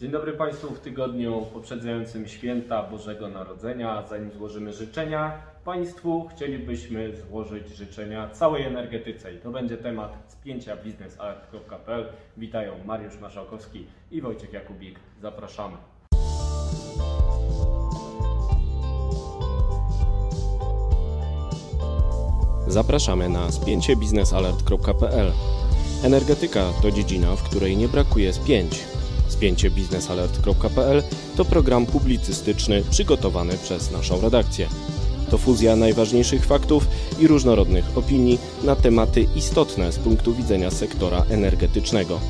Dzień dobry Państwu w tygodniu poprzedzającym święta Bożego Narodzenia. Zanim złożymy życzenia Państwu, chcielibyśmy złożyć życzenia całej energetyce. I to będzie temat spięcia biznesalert.pl. Witają Mariusz Maszałkowski i Wojciech Jakubik. Zapraszamy. Zapraszamy na spięciebiznesalert.pl. Energetyka to dziedzina, w której nie brakuje spięć. Spięciebiznesalert.pl to program publicystyczny przygotowany przez naszą redakcję. To fuzja najważniejszych faktów i różnorodnych opinii na tematy istotne z punktu widzenia sektora energetycznego.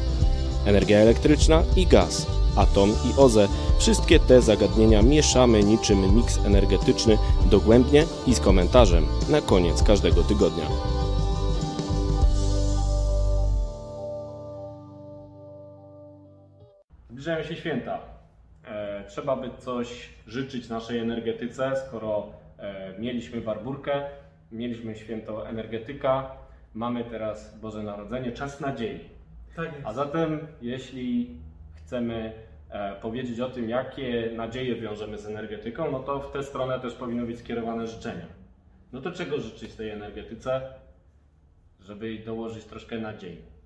Energia elektryczna i gaz, atom i OZE wszystkie te zagadnienia mieszamy niczym miks energetyczny dogłębnie i z komentarzem na koniec każdego tygodnia. Zbliżają się święta. E, trzeba by coś życzyć naszej energetyce, skoro e, mieliśmy barburkę, mieliśmy święto energetyka, mamy teraz Boże Narodzenie, czas nadziei. Tak jest. A zatem, jeśli chcemy e, powiedzieć o tym, jakie nadzieje wiążemy z energetyką, no to w tę stronę też powinno być skierowane życzenia. No to czego życzyć tej energetyce, żeby jej dołożyć troszkę nadziei?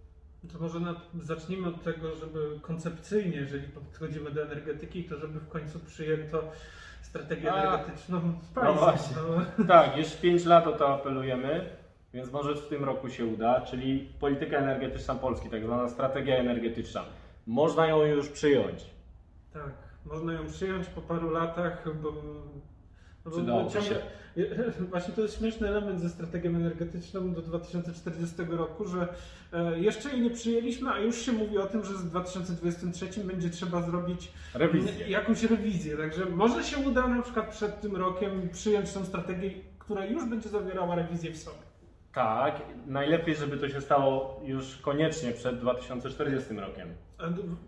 To może na, zacznijmy od tego, żeby koncepcyjnie, jeżeli podchodzimy do energetyki, to żeby w końcu przyjęto strategię A, energetyczną no państwa. właśnie. No, Tak, już 5 lat o to apelujemy, więc może w tym roku się uda, czyli polityka energetyczna Polski, tak zwana strategia energetyczna. Można ją już przyjąć. tak, można ją przyjąć po paru latach, bo, no bo Przydałoby ciągle, właśnie to jest śmieszny element ze strategią energetyczną do 2040 roku, że e, jeszcze jej nie przyjęliśmy, a już się mówi o tym, że z 2023 będzie trzeba zrobić Rewizję. jakąś rewizję. Także może się uda na przykład przed tym rokiem przyjąć tą strategię, która już będzie zawierała rewizję w sobie. Tak, najlepiej, żeby to się stało już koniecznie przed 2040 rokiem.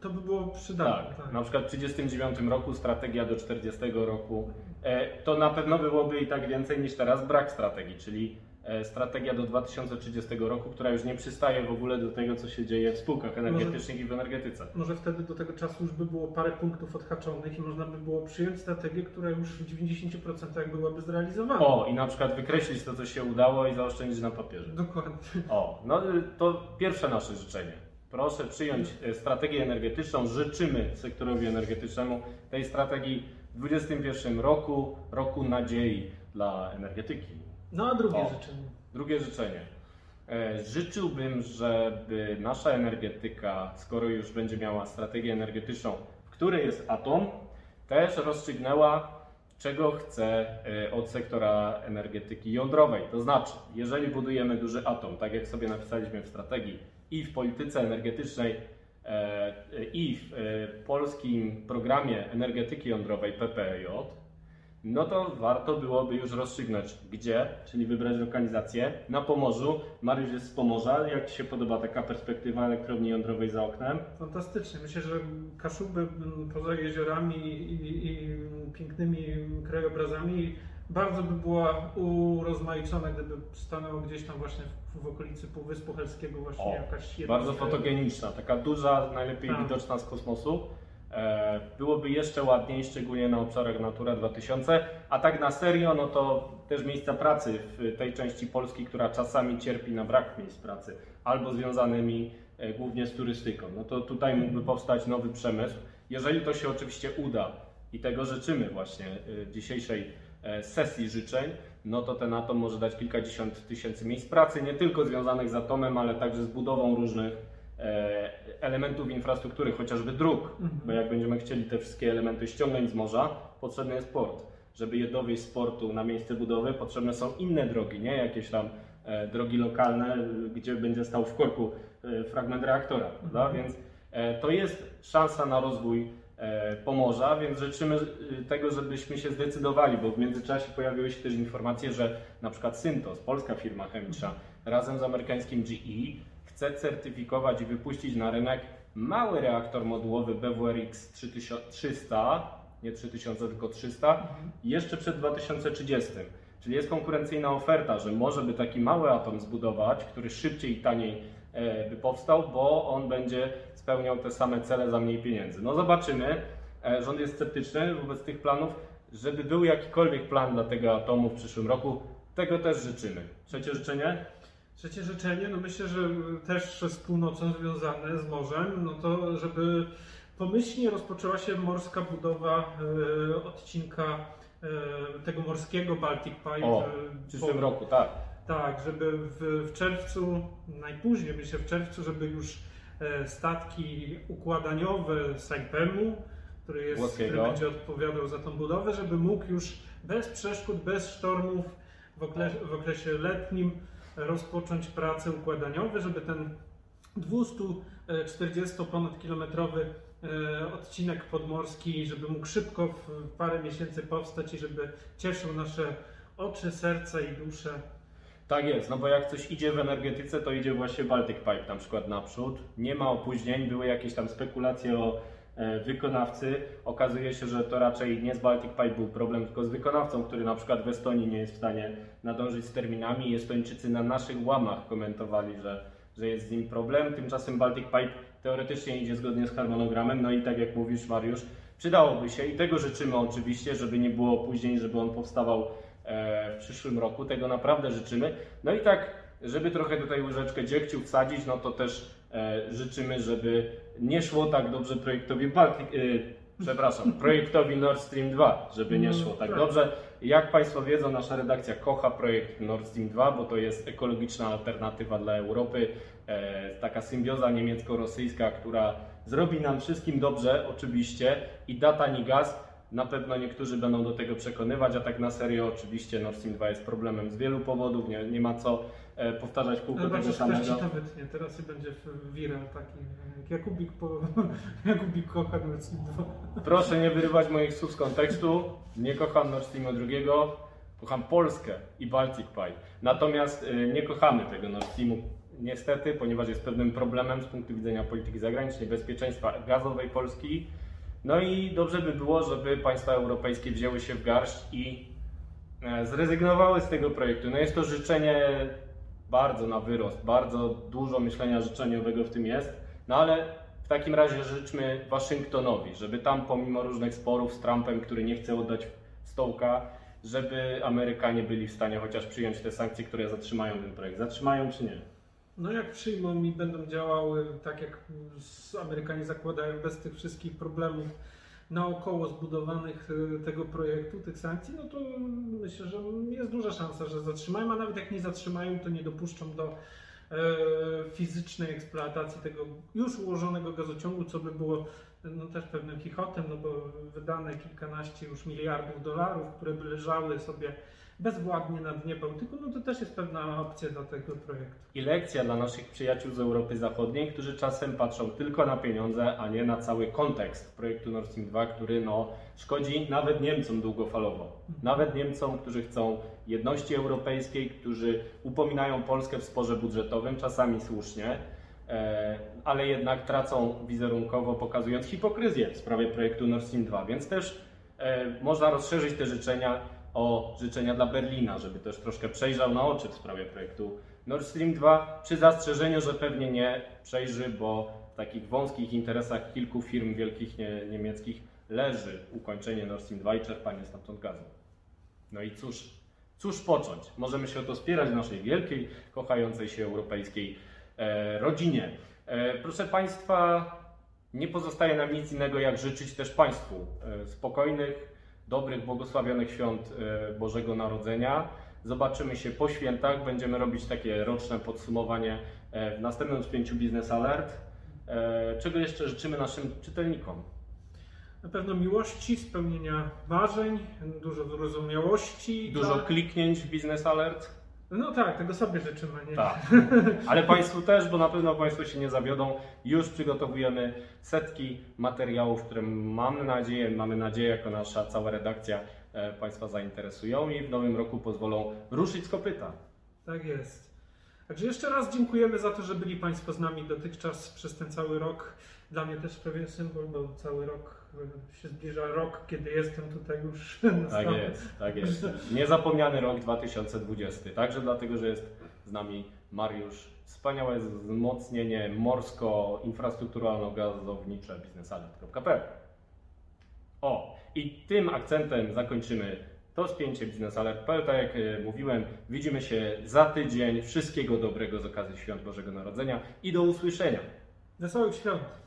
To- by było przydatne. Tak, Tak, na przykład w 1939 roku strategia do 40 roku. E, To na pewno byłoby i tak więcej niż teraz brak strategii, czyli strategia do 2030 roku, która już nie przystaje w ogóle do tego, co się dzieje w spółkach energetycznych i w energetyce. Może wtedy do tego czasu już by było parę punktów odhaczonych i można by było przyjąć strategię, która już w 90% byłaby zrealizowana. O, i na przykład wykreślić to, co się udało i zaoszczędzić na papierze. Dokładnie. O, no to pierwsze nasze życzenie. Proszę przyjąć e, strategię energetyczną. Życzymy sektorowi energetycznemu tej strategii w 2021 roku, roku nadziei dla energetyki. No a drugie O. życzenie. Drugie życzenie. E, Życzyłbym, żeby nasza energetyka, skoro już będzie miała strategię energetyczną, w której jest atom, też rozstrzygnęła, czego chce e, od sektora energetyki jądrowej. To znaczy, jeżeli budujemy duży atom, tak jak sobie napisaliśmy w strategii i w polityce energetycznej, e, i w polskim programie energetyki jądrowej PPJ, no to warto byłoby już rozstrzygnąć gdzie, czyli wybrać lokalizację. Na Pomorzu, Mariusz jest z Pomorza, jak Ci się podoba taka perspektywa elektrowni jądrowej za oknem? Fantastycznie. Myślę, że Kaszuby poza jeziorami i, i pięknymi krajobrazami bardzo by była urozmaicona, gdyby stanęło gdzieś tam właśnie w, w okolicy Półwyspu Helskiego właśnie O, jakaś jedna Bardzo fotogeniczna, taka duża, najlepiej Tak. widoczna z kosmosu. E, byłoby jeszcze ładniej, szczególnie na obszarach Natura 2000, a tak na serio, no to też miejsca pracy w tej części Polski, która czasami cierpi na brak miejsc pracy, albo związanymi e, głównie z turystyką. No to tutaj mógłby powstać nowy przemysł, jeżeli to się oczywiście uda i tego życzymy właśnie e, dzisiejszej sesji życzeń, no to ten atom może dać kilkadziesiąt tysięcy miejsc pracy, nie tylko związanych z atomem, ale także z budową różnych elementów infrastruktury, chociażby dróg, Mhm. bo jak będziemy chcieli te wszystkie elementy ściągnąć z morza, potrzebny jest port. Żeby je dowieść z portu na miejsce budowy, potrzebne są inne drogi, nie jakieś tam e, drogi lokalne, e, gdzie będzie stał w korku e, fragment reaktora, prawda? Więc e, to jest szansa na rozwój e, Pomorza, więc życzymy e, tego, żebyśmy się zdecydowali, bo w międzyczasie pojawiły się też informacje, że na przykład Syntos, polska firma chemiczna, razem z amerykańskim GE chce certyfikować i wypuścić na rynek mały reaktor modułowy BWRX 3300, nie 3000, tylko 300, jeszcze przed 2030. Czyli jest konkurencyjna oferta, że może by taki mały atom zbudować, który szybciej i taniej e, by powstał, bo on będzie spełniał te same cele za mniej pieniędzy. No zobaczymy. E, Rząd jest sceptyczny wobec tych planów. Żeby był jakikolwiek plan dla tego atomu w przyszłym roku, tego też życzymy. Trzecie życzenie? Trzecie życzenie, no myślę, że też z północą związane z morzem, no to żeby pomyślnie rozpoczęła się morska budowa e, odcinka e, tego morskiego Baltic Pipe. O, e, W przyszłym roku, tak. Tak, żeby w, w czerwcu, najpóźniej myślę w czerwcu, żeby już e, statki układaniowe Saipemu, który, jest, który będzie odpowiadał za tą budowę, żeby mógł już bez przeszkód, bez sztormów w okresie, w okresie letnim rozpocząć prace układaniowe, żeby ten 240 ponad kilometrowy e, odcinek podmorski, żeby mógł szybko w parę miesięcy powstać i żeby cieszył nasze oczy, serca i dusze. Tak jest, no bo jak coś idzie w energetyce, to idzie właśnie Baltic Pipe na przykład naprzód. Nie ma opóźnień, były jakieś tam spekulacje o wykonawcy. Okazuje się, że to raczej nie z Baltic Pipe był problem, tylko z wykonawcą, który na przykład w Estonii nie jest w stanie nadążyć z terminami. Estończycy na naszych łamach komentowali, że, że jest z nim problem. Tymczasem Baltic Pipe teoretycznie idzie zgodnie z harmonogramem, no i tak jak mówisz Mariusz, przydałoby się i tego życzymy oczywiście, żeby nie było opóźnień, żeby on powstawał e, w przyszłym roku. Tego naprawdę życzymy. No i tak, żeby trochę tutaj łyżeczkę dziegciu wsadzić, no to też e, życzymy, żeby nie szło tak dobrze projektowi Baltic, e, przepraszam, projektowi Nord Stream 2, żeby nie No, szło tak tak. dobrze. Jak Państwo wiedzą, nasza redakcja kocha projekt Nord Stream 2, bo to jest ekologiczna alternatywa dla Europy, e, taka symbioza niemiecko-rosyjska, która zrobi nam wszystkim dobrze, oczywiście, i da tani gaz. Na pewno niektórzy będą do tego przekonywać, a tak na serio oczywiście Nord Stream 2 jest problemem z wielu powodów, nie, nie ma co powtarzać kółko tego że ktoś ci samego. to wytnie, teraz i będzie w- viral taki, jak Jakubik, po, Jakubik kocha Nord Stream 2. Proszę nie wyrywać moich słów z kontekstu. Nie kocham Nord Streamu drugiego, kocham Polskę i Baltic Pipe. Natomiast y, nie kochamy tego Nord Streamu niestety, ponieważ jest pewnym problemem z punktu widzenia polityki zagranicznej, bezpieczeństwa gazowej Polski. No i dobrze by było, żeby państwa europejskie wzięły się w garść i e, zrezygnowały z tego projektu. No jest to życzenie bardzo na wyrost, bardzo dużo myślenia życzeniowego w tym jest, no ale w takim razie życzmy Waszyngtonowi, żeby tam pomimo różnych sporów z Trumpem, który nie chce oddać stołka, żeby Amerykanie byli w stanie chociaż przyjąć te sankcje, które zatrzymają ten projekt. Zatrzymają czy nie? No jak przyjmą i będą działały tak jak Amerykanie zakładają, bez tych wszystkich problemów naokoło zbudowanych e, tego projektu, tych sankcji, no to myślę, że jest duża szansa, że zatrzymają, a nawet jak nie zatrzymają, to nie dopuszczą do e, fizycznej eksploatacji tego już ułożonego gazociągu, co by było no, też pewnym chichotem, no bo wydane kilkanaście już miliardów dolarów, które by leżały sobie bezwładnie na dnie Bałtyku, no to też jest pewna opcja dla tego projektu. I lekcja dla naszych przyjaciół z Europy Zachodniej, którzy czasem patrzą tylko na pieniądze, a nie na cały kontekst projektu Nord Stream 2, który no, szkodzi nawet Niemcom długofalowo. Nawet Niemcom, którzy chcą jedności europejskiej, którzy upominają Polskę w sporze budżetowym, czasami słusznie, e, ale jednak tracą wizerunkowo, pokazując hipokryzję w sprawie projektu Nord Stream 2. Więc też e, można rozszerzyć te życzenia o życzenia dla Berlina, żeby też troszkę przejrzał na oczy w sprawie projektu Nord Stream 2, przy zastrzeżeniu, że pewnie nie przejrzy, bo w takich wąskich interesach kilku firm wielkich nie, niemieckich leży ukończenie Nord Stream 2 i czerpanie stamtąd gazu. No i cóż, cóż począć? Możemy się o to spierać w naszej wielkiej, kochającej się europejskiej e, rodzinie. E, proszę Państwa, nie pozostaje nam nic innego, jak życzyć też Państwu e, spokojnych, dobrych, błogosławionych świąt e, Bożego Narodzenia. Zobaczymy się po świętach. Będziemy robić takie roczne podsumowanie e, w następnym spięciu Business Alert. E, Czego jeszcze życzymy naszym czytelnikom? Na pewno miłości, spełnienia marzeń, dużo wyrozumiałości. Dużo dla- kliknięć w Business Alert. No tak, tego sobie życzymy, nie? Tak, ale Państwu też, bo na pewno Państwo się nie zawiodą. Już przygotowujemy setki materiałów, które mamy nadzieję, mamy nadzieję jako nasza cała redakcja e, Państwa zainteresują i w nowym roku pozwolą ruszyć z kopyta. Tak jest. Także jeszcze raz dziękujemy za to, że byli Państwo z nami dotychczas przez ten cały rok. Dla mnie też pewien symbol, bo cały rok e, się zbliża rok, kiedy jestem tutaj już na Tak stałe. jest, tak jest. Niezapomniany rok 2020, także dlatego, że jest z nami Mariusz, wspaniałe wzmocnienie morsko-infrastrukturalno-gazownicze biznesalert.pl. O, i tym akcentem zakończymy to spięcie biznesalert.pl. Tak jak e, mówiłem, widzimy się za tydzień. Wszystkiego dobrego z okazji Świąt Bożego Narodzenia i do usłyszenia. Wesołych świąt!